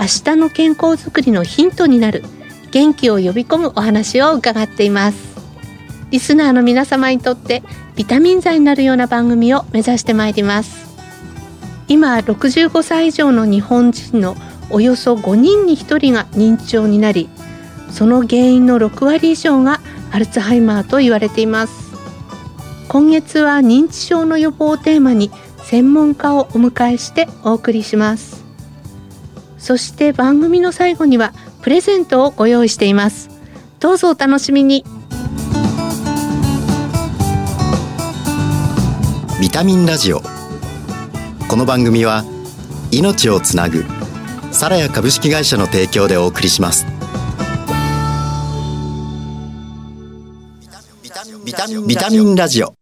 明日の健康づくりのヒントになる。元気を呼び込むお話を伺っています。リスナーの皆様にとってビタミン剤になるような番組を目指してまいります。今65歳以上の日本人のおよそ5人に1人が認知症になりその原因の6割以上がアルツハイマーと言われています。今月は認知症の予防をテーマに専門家をお迎えしてお送りします。そして番組の最後にはプレゼントをご用意しています。どうぞお楽しみに。ビタミンラジオ。この番組は命をつなぐサラヤ株式会社の提供でお送りします。ビタミンラジオ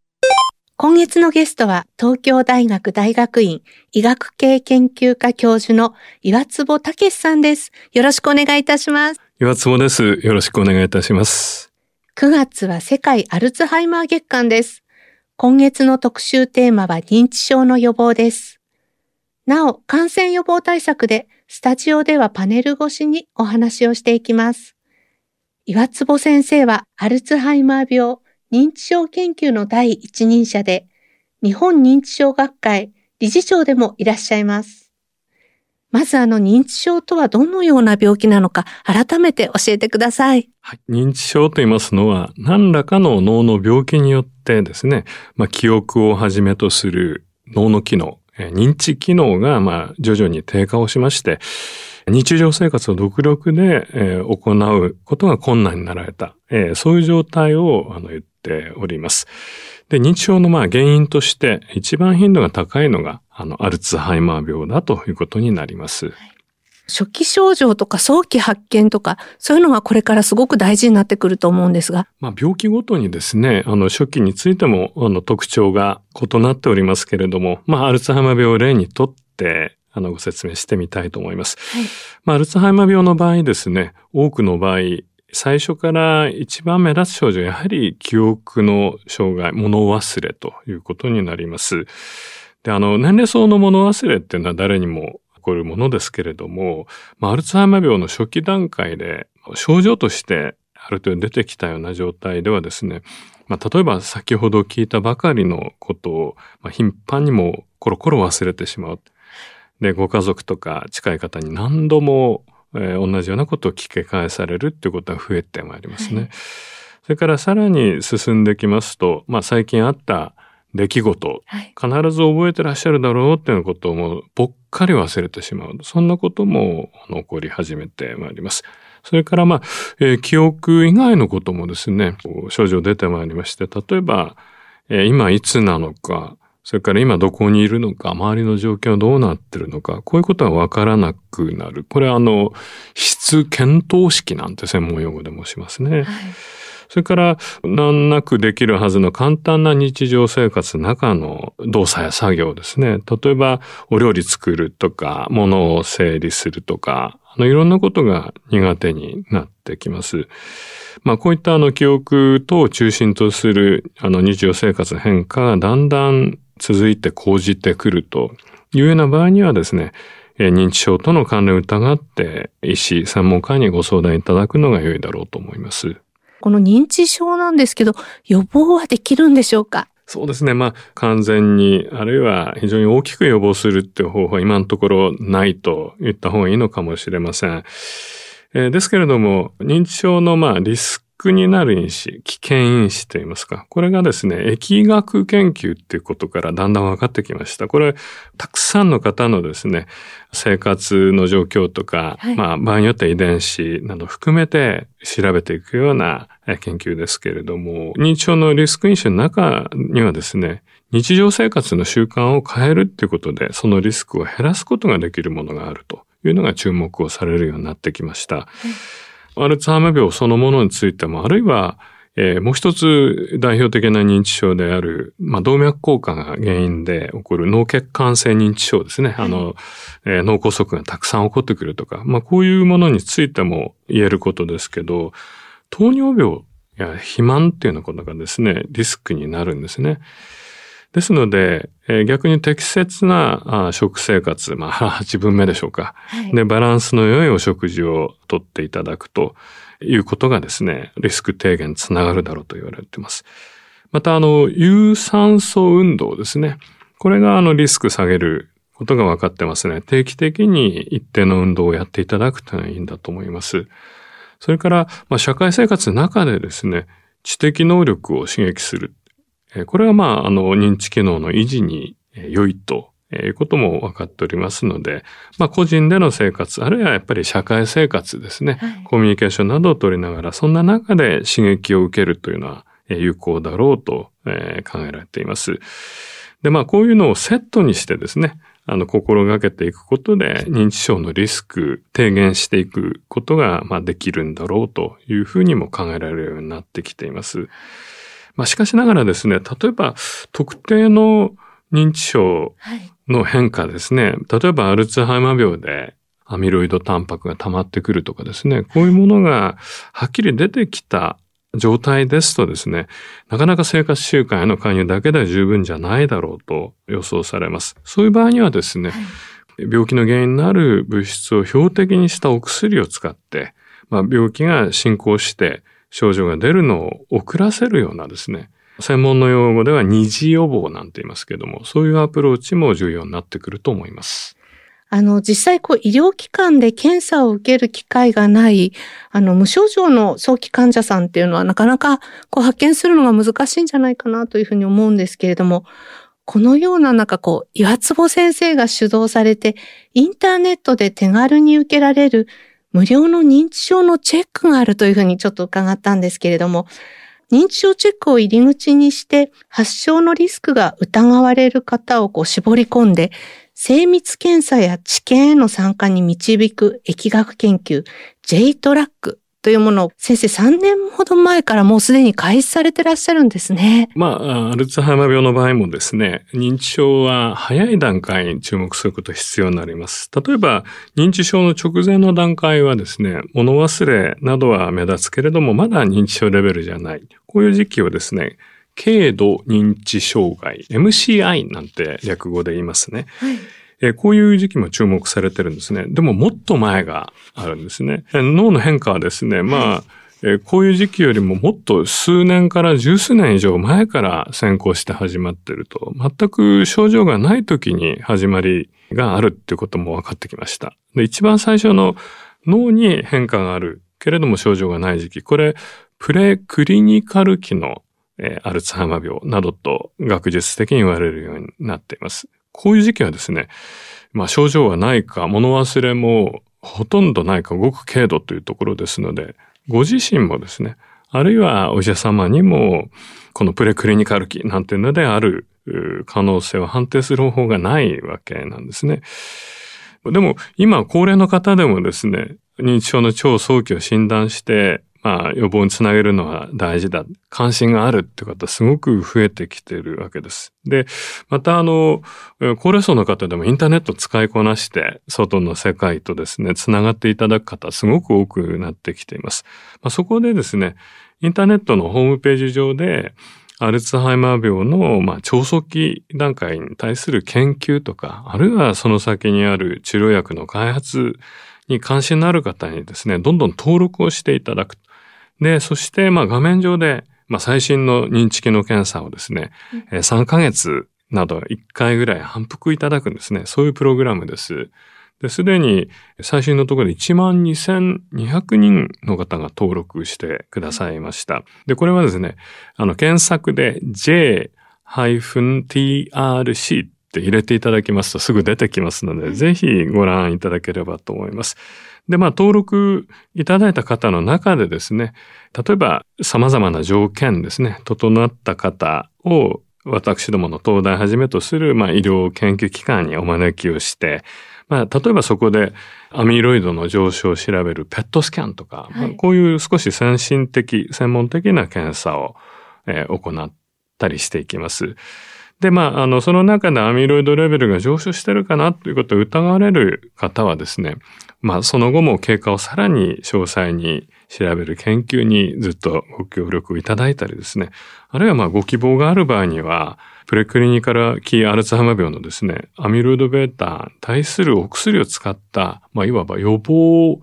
今月のゲストは東京大学大学院医学系研究科教授の岩坪武さんです。よろしくお願いいたします。岩坪です。よろしくお願いいたします。9月は世界アルツハイマー月間です。今月の特集テーマは認知症の予防です。なお、感染予防対策でスタジオではパネル越しにお話をしていきます。岩坪先生はアルツハイマー病、認知症研究の第一人者で、日本認知症学会理事長でもいらっしゃいます。まずあの認知症とはどのような病気なのか改めて教えてください。はい、認知症と言いますのは何らかの脳の病気によってですね、まあ、記憶をはじめとする脳の機能、認知機能がまあ徐々に低下をしまして、日常生活を独力で、えー、行うことが困難になられた、えー、そういう状態をあの言っております。で、認知症のまあ原因として一番頻度が高いのが、あの、アルツハイマー病だということになります。初期症状とか早期発見とか、そういうのがこれからすごく大事になってくると思うんですが。まあ、病気ごとにですね、あの、初期についても、あの、特徴が異なっておりますけれども、まあ、アルツハイマー病を例にとって、あの、ご説明してみたいと思います。はい、まあ、アルツハイマー病の場合ですね、多くの場合、最初から一番目立つ症状はやはり記憶の障害、物忘れということになります。で、あの、年齢層の物忘れっていうのは誰にも起こるものですけれども、まあ、アルツハイマー病の初期段階で症状としてある程度出てきたような状態ではですね、まあ、例えば先ほど聞いたばかりのことを、まあ、頻繁にもコロコロ忘れてしまう。で、ご家族とか近い方に何度もえー、同じようなことを聞き返されるっていうことが増えてまいりますね。はい、それからさらに進んできますと、まあ最近あった出来事、はい、必ず覚えてらっしゃるだろうっていうことをもうぽっかり忘れてしまう。そんなことも起こり始めてまいります。それからまあ、えー、記憶以外のこともですね、症状出てまいりまして、例えば、えー、今いつなのか、それから今どこにいるのか、周りの状況はどうなってるのか、こういうことがわからなくなる。これはあの、質検討式なんて専門用語で申しますね。はいそれから、難なくできるはずの簡単な日常生活の中の動作や作業ですね。例えば、お料理作るとか、物を整理するとか、あの、いろんなことが苦手になってきます。まあ、こういったあの、記憶等を中心とする、あの、日常生活の変化がだんだん続いて講じてくるというような場合にはですね、認知症との関連を疑って医師、専門家にご相談いただくのが良いだろうと思います。この認知症なんですけど、予防はできるんでしょうか？そうですね。まあ、完全に、あるいは非常に大きく予防するっていう方法は今のところないと言った方がいいのかもしれません。えー、ですけれども、認知症のまあリスクになる因子、危険因子といいますか、これがですね、疫学研究っていうことからだんだん分かってきました。これ、たくさんの方のですね、生活の状況とか、はい、まあ、場合によっては遺伝子など含めて調べていくような研究ですけれども、認知症のリスク因子の中にはですね、日常生活の習慣を変えるっていうことで、そのリスクを減らすことができるものがあるというのが注目をされるようになってきました。アルツハイマー病そのものについても、あるいはえー、もう一つ代表的な認知症である、まあ、動脈硬化が原因で起こる脳血管性認知症ですね。はい、あの、えー、脳梗塞がたくさん起こってくるとか、まあ、こういうものについても言えることですけど、糖尿病や肥満っていうようなことがですね、リスクになるんですね。ですので、えー、逆に適切なあ食生活、まあ、8分目でしょうか、はい、で、バランスの良いお食事をとっていただくと、いうことがですね、リスク低減につながるだろうと言われています。また、あの、有酸素運動ですね。これがあのリスク下げることが分かってますね。定期的に一定の運動をやっていただくというのはいいんだと思います。それから、まあ、社会生活の中でですね、知的能力を刺激する。これはまあ、あの、認知機能の維持に良いということも分かっておりますので、まあ個人での生活、あるいはやっぱり社会生活ですね、はい、コミュニケーションなどを取りながら、そんな中で刺激を受けるというのは有効だろうと考えられています。で、まあこういうのをセットにしてですね、あの、心がけていくことで、認知症のリスク低減していくことが、まあ、できるんだろうというふうにも考えられるようになってきています。まあ、しかしながらですね、例えば、特定の認知症の変化ですね。例えばアルツハイマー病でアミロイドタンパクが溜まってくるとかですね。こういうものがはっきり出てきた状態ですとですね、なかなか生活習慣への関与だけでは十分じゃないだろうと予想されます。そういう場合にはですね、はい、病気の原因になる物質を標的にしたお薬を使って、まあ、病気が進行して症状が出るのを遅らせるようなですね、専門の用語では二次予防なんて言いますけども、そういうアプローチも重要になってくると思います。あの、実際、こう、医療機関で検査を受ける機会がない、あの、無症状の早期患者さんっていうのはなかなか、こう、発見するのが難しいんじゃないかなというふうに思うんですけれども、このような中、こう、岩坪先生が主導されて、インターネットで手軽に受けられる無料の認知症のチェックがあるというふうにちょっと伺ったんですけれども、認知症チェックを入り口にして、発症のリスクが疑われる方をこう絞り込んで、精密検査や治験への参加に導く疫学研究、J トラック。というものを先生3年ほど前からもうすでに開始されてらっしゃるんですね。まあ、アルツハイマー病の場合もですね、認知症は早い段階に注目することが必要になります。例えば、認知症の直前の段階はですね、物忘れなどは目立つけれども、まだ認知症レベルじゃない。こういう時期をですね、軽度認知障害、MCI なんて略語で言いますね。はいえー、こういう時期も注目されてるんですね。でももっと前があるんですね。脳の変化はですね、まあ、えー、こういう時期よりももっと数年から十数年以上前から先行して始まってると、全く症状がない時に始まりがあるっていうことも分かってきました。で、一番最初の脳に変化があるけれども症状がない時期、これ、プレクリニカル期の、えー、アルツハイマー病などと学術的に言われるようになっています。こういう時期はですね、まあ症状はないか、物忘れもほとんどないか、ごく軽度というところですので、ご自身もですね、あるいはお医者様にも、このプレクリニカル期なんていうのである可能性を判定する方法がないわけなんですね。でも今高齢の方でもですね、認知症の超早期を診断してまあ、予防につなげるのは大事だ。関心があるって方すごく増えてきているわけです。で、またあの、高齢層の方でもインターネット使いこなして、外の世界とですね、つながっていただく方すごく多くなってきています。まあ、そこでですね、インターネットのホームページ上で、アルツハイマー病の、まあ、超早期段階に対する研究とか、あるいはその先にある治療薬の開発に関心のある方にですね、どんどん登録をしていただく。で、そして、まあ、画面上で、まあ、最新の認知機能検査をですね、うん、3ヶ月など1回ぐらい反復いただくんですね。そういうプログラムです。で、すでに最新のところで12,200人の方が登録してくださいました。で、これはですね、あの、検索で J-TRC って入れていただきますとすぐ出てきますので、ぜひご覧いただければと思います。で、まあ、登録いただいた方の中でですね、例えば様々な条件ですね、整った方を私どもの東大はじめとする、まあ、医療研究機関にお招きをして、まあ、例えばそこでアミロイドの上昇を調べるペットスキャンとか、はいまあ、こういう少し先進的、専門的な検査を、えー行ったりしていきます。で、まあ、あの、その中でアミロイドレベルが上昇してるかなということを疑われる方はですね、まあ、その後も経過をさらに詳細に調べる研究にずっとご協力をいただいたりですね、あるいはまあ、ご希望がある場合には、プレクリニカルキーアルツハイマ病のですね、アミロイド β に対するお薬を使った、まあ、いわば予防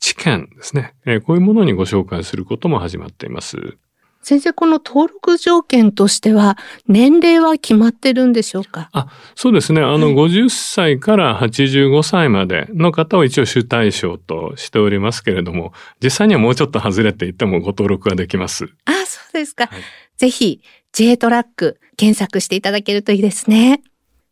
治験ですね、えーこういうものにご紹介することも始まっています。先生、この登録条件としては、年齢は決まってるんでしょうか？そうですね。あの、はい50歳から85歳までの方を一応主対象としておりますけれども、実際にはもうちょっと外れていてもご登録はできます。あ、そうですか。はいぜひ、J トラック検索していただけるといいですね。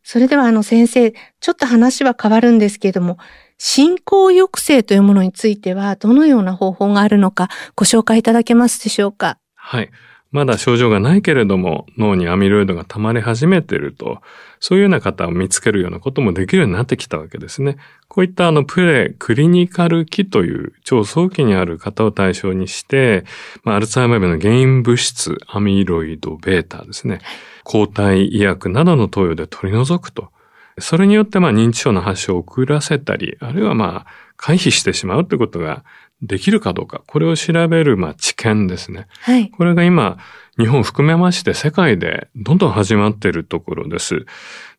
それではあの先生、ちょっと話は変わるんですけれども、進行抑制というものについてはどのような方法があるのかご紹介いただけますでしょうか？はい。まだ症状がないけれども、脳にアミロイドが溜まり始めていると、そういうような方を見つけるようなこともできるようになってきたわけですね。こういったあのプレクリニカル期という超早期にある方を対象にして、まあ、アルツハイマー病の原因物質、アミロイド β ですね。抗体医薬などの投与で取り除くと。それによってまあ認知症の発症を遅らせたり、あるいはまあ回避してしまうということができるかどうか、これを調べるまあ知見ですね。はい。これが今、日本を含めまして世界でどんどん始まっているところです。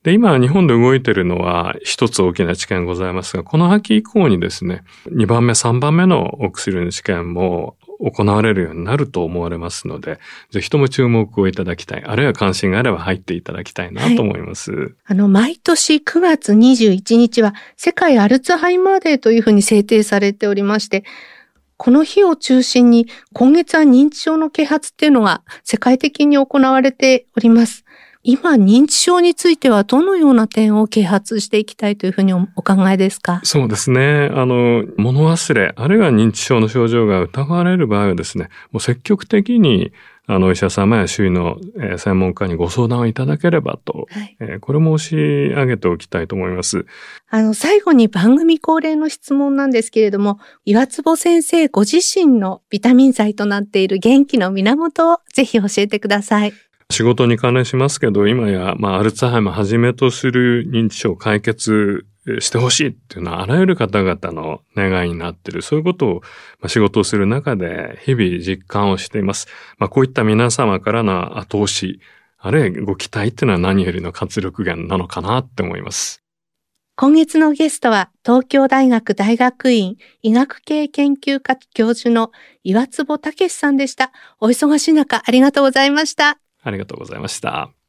で、今日本で動いているのは一つ大きな知見ございますが、この秋以降にですね、2番目、3番目のお薬の知見も行われるようになると思われますので、ぜひとも注目をいただきたい。あるいは関心があれば入っていただきたいなと思います。あの、毎年9月21日は世界アルツハイマーデーというふうに制定されておりまして、この日を中心に今月は認知症の啓発っていうのが世界的に行われております。今、認知症についてはどのような点を啓発していきたいというふうにお考えですか？そうですね。あの、物忘れ、あるいは認知症の症状が疑われる場合はですね、もう積極的に、あの、お医者様や周囲の、えー専門家にご相談をいただければと、はい。えーこれも申し上げておきたいと思います。あの、最後に番組恒例の質問なんですけれども、岩坪先生ご自身のビタミン剤となっている元気の源をぜひ教えてください。仕事に関連しますけど、今や、まあ、アルツハイマーはじめとする認知症を解決してほしいっていうのは、あらゆる方々の願いになっている。そういうことを、まあ、仕事をする中で、日々実感をしています。まあ、こういった皆様からの後押し、あるいはご期待っていうのは何よりの活力源なのかなって思います。今月のゲストは東京大学大学院医学系研究科教授の岩坪武さんでした。お忙しい中ありがとうございました。ありがとうございました。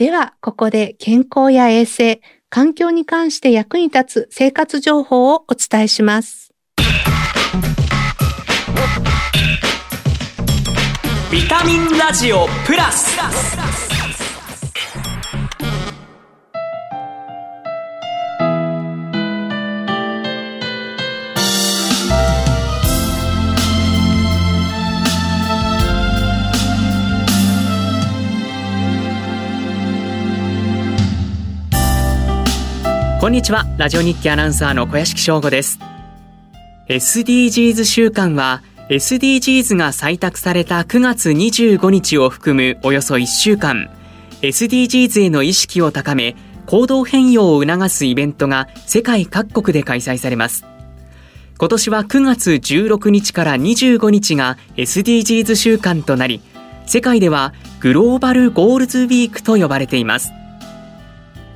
では、ここで健康や衛生、環境に関して役に立つ生活情報をお伝えします。ビタミンラジオプラスこんにちは。ラジオ日記アナウンサーの小屋敷翔吾です。SDGs 週間は SDGs が採択された9月25日を含むおよそ1週間。SDGs への意識を高め行動変容を促すイベントが世界各国で開催されます。今年は9月16日から25日が SDGs 週間となり世界ではグローバルゴールズウィークと呼ばれています。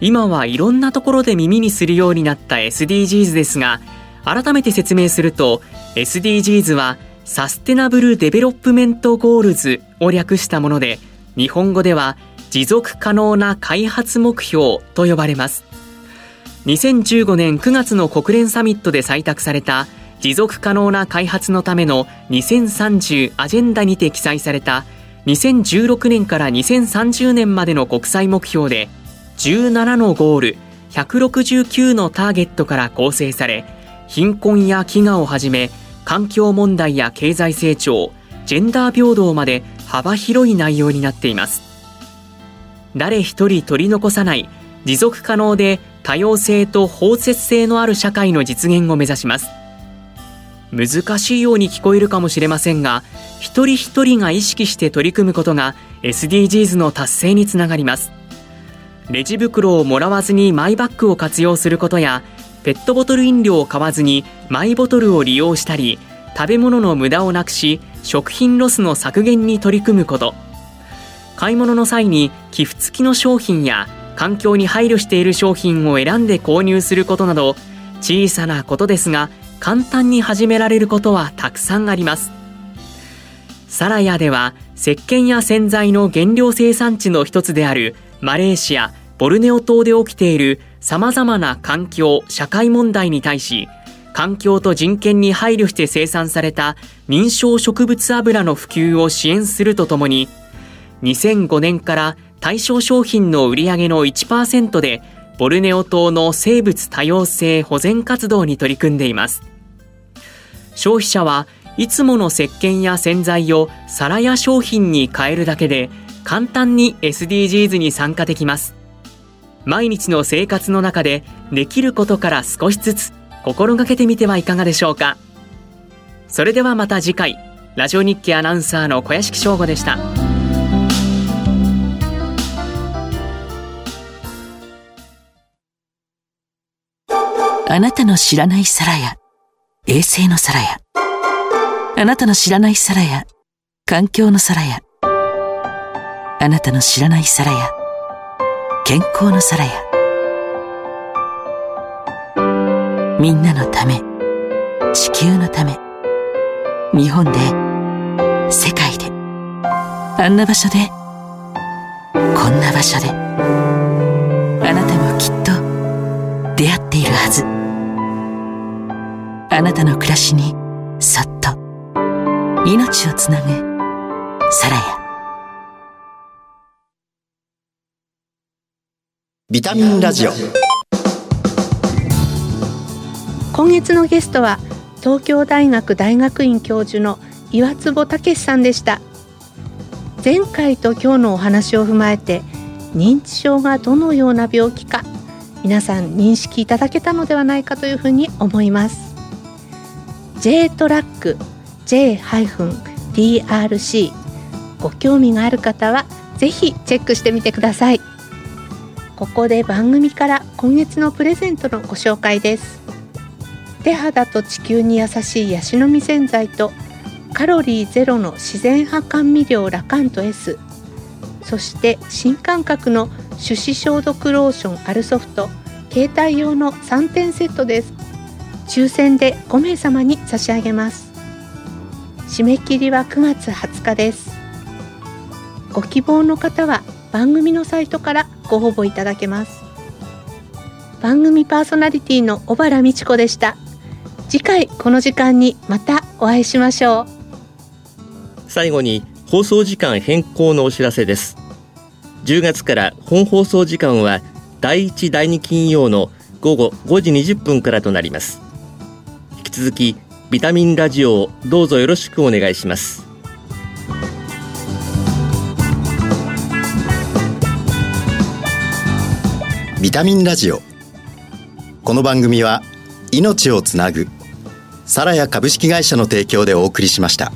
今はいろんなところで耳にするようになった SDGs ですが改めて説明すると SDGs は Sustainable Development Goals を略したもので日本語では持続可能な開発目標と呼ばれます。2015年9月の国連サミットで採択された持続可能な開発のための2030アジェンダにて記載された2016年から2030年までの国際目標で17のゴール169のターゲットから構成され貧困や飢餓をはじめ環境問題や経済成長ジェンダー平等まで幅広い内容になっています。誰一人取り残さない持続可能で多様性と包摂性のある社会の実現を目指します。難しいように聞こえるかもしれませんが一人一人が意識して取り組むことが SDGs の達成につながります。レジ袋をもらわずにマイバッグを活用することやペットボトル飲料を買わずにマイボトルを利用したり食べ物の無駄をなくし食品ロスの削減に取り組むこと。買い物の際に寄付付きの商品や環境に配慮している商品を選んで購入することなど小さなことですが簡単に始められることはたくさんあります。サラヤでは石鹸や洗剤の原料生産地の一つであるマレーシアボルネオ島で起きている様々な環境社会問題に対し環境と人権に配慮して生産された認証植物油の普及を支援するとともに2005年から対象商品の売上の1%でボルネオ島の生物多様性保全活動に取り組んでいます。消費者はいつもの石鹸や洗剤を皿や商品に変えるだけで簡単に SDGs に参加できます。毎日の生活の中でできることから少しずつ心がけてみてはいかがでしょうか。それではまた次回ラジオ日記アナウンサーの小屋敷翔吾でした。あなたの知らない皿や衛星の皿やあなたの知らない皿や環境の皿やあなたの知らない皿や健康の皿やみんなのため地球のため日本で世界であんな場所でこんな場所であなたもきっと出会っているはず。あなたの暮らしにそっと命をつなぐサラビタミンラジオ。今月のゲストは東京大学大学院教授の岩坪武さんでした。前回と今日のお話を踏まえて認知症がどのような病気か皆さん認識いただけたのではないかというふうに思います。J トラック J-DRC ご興味がある方はぜひチェックしてみてください。ここで番組から今月のプレゼントのご紹介です。手肌と地球に優しいヤシの実洗剤とカロリーゼロの自然派甘味料ラカント S そして新感覚の手指消毒ローションアルソフト。携帯用の3点セットです。抽選で5名様に差し上げます。締め切りは9月20日です。ご希望の方は番組のサイトからご応募いただけます。番組パーソナリティの小原美智子でした。次回この時間にまたお会いしましょう。最後に放送時間変更のお知らせです。10月から本放送時間は第1第2金曜の午後5時20分からとなります。引き続きビタミンラジオをどうぞよろしくお願いします。ビタミンラジオこの番組は命をつなぐサラヤ株式会社の提供でお送りしました。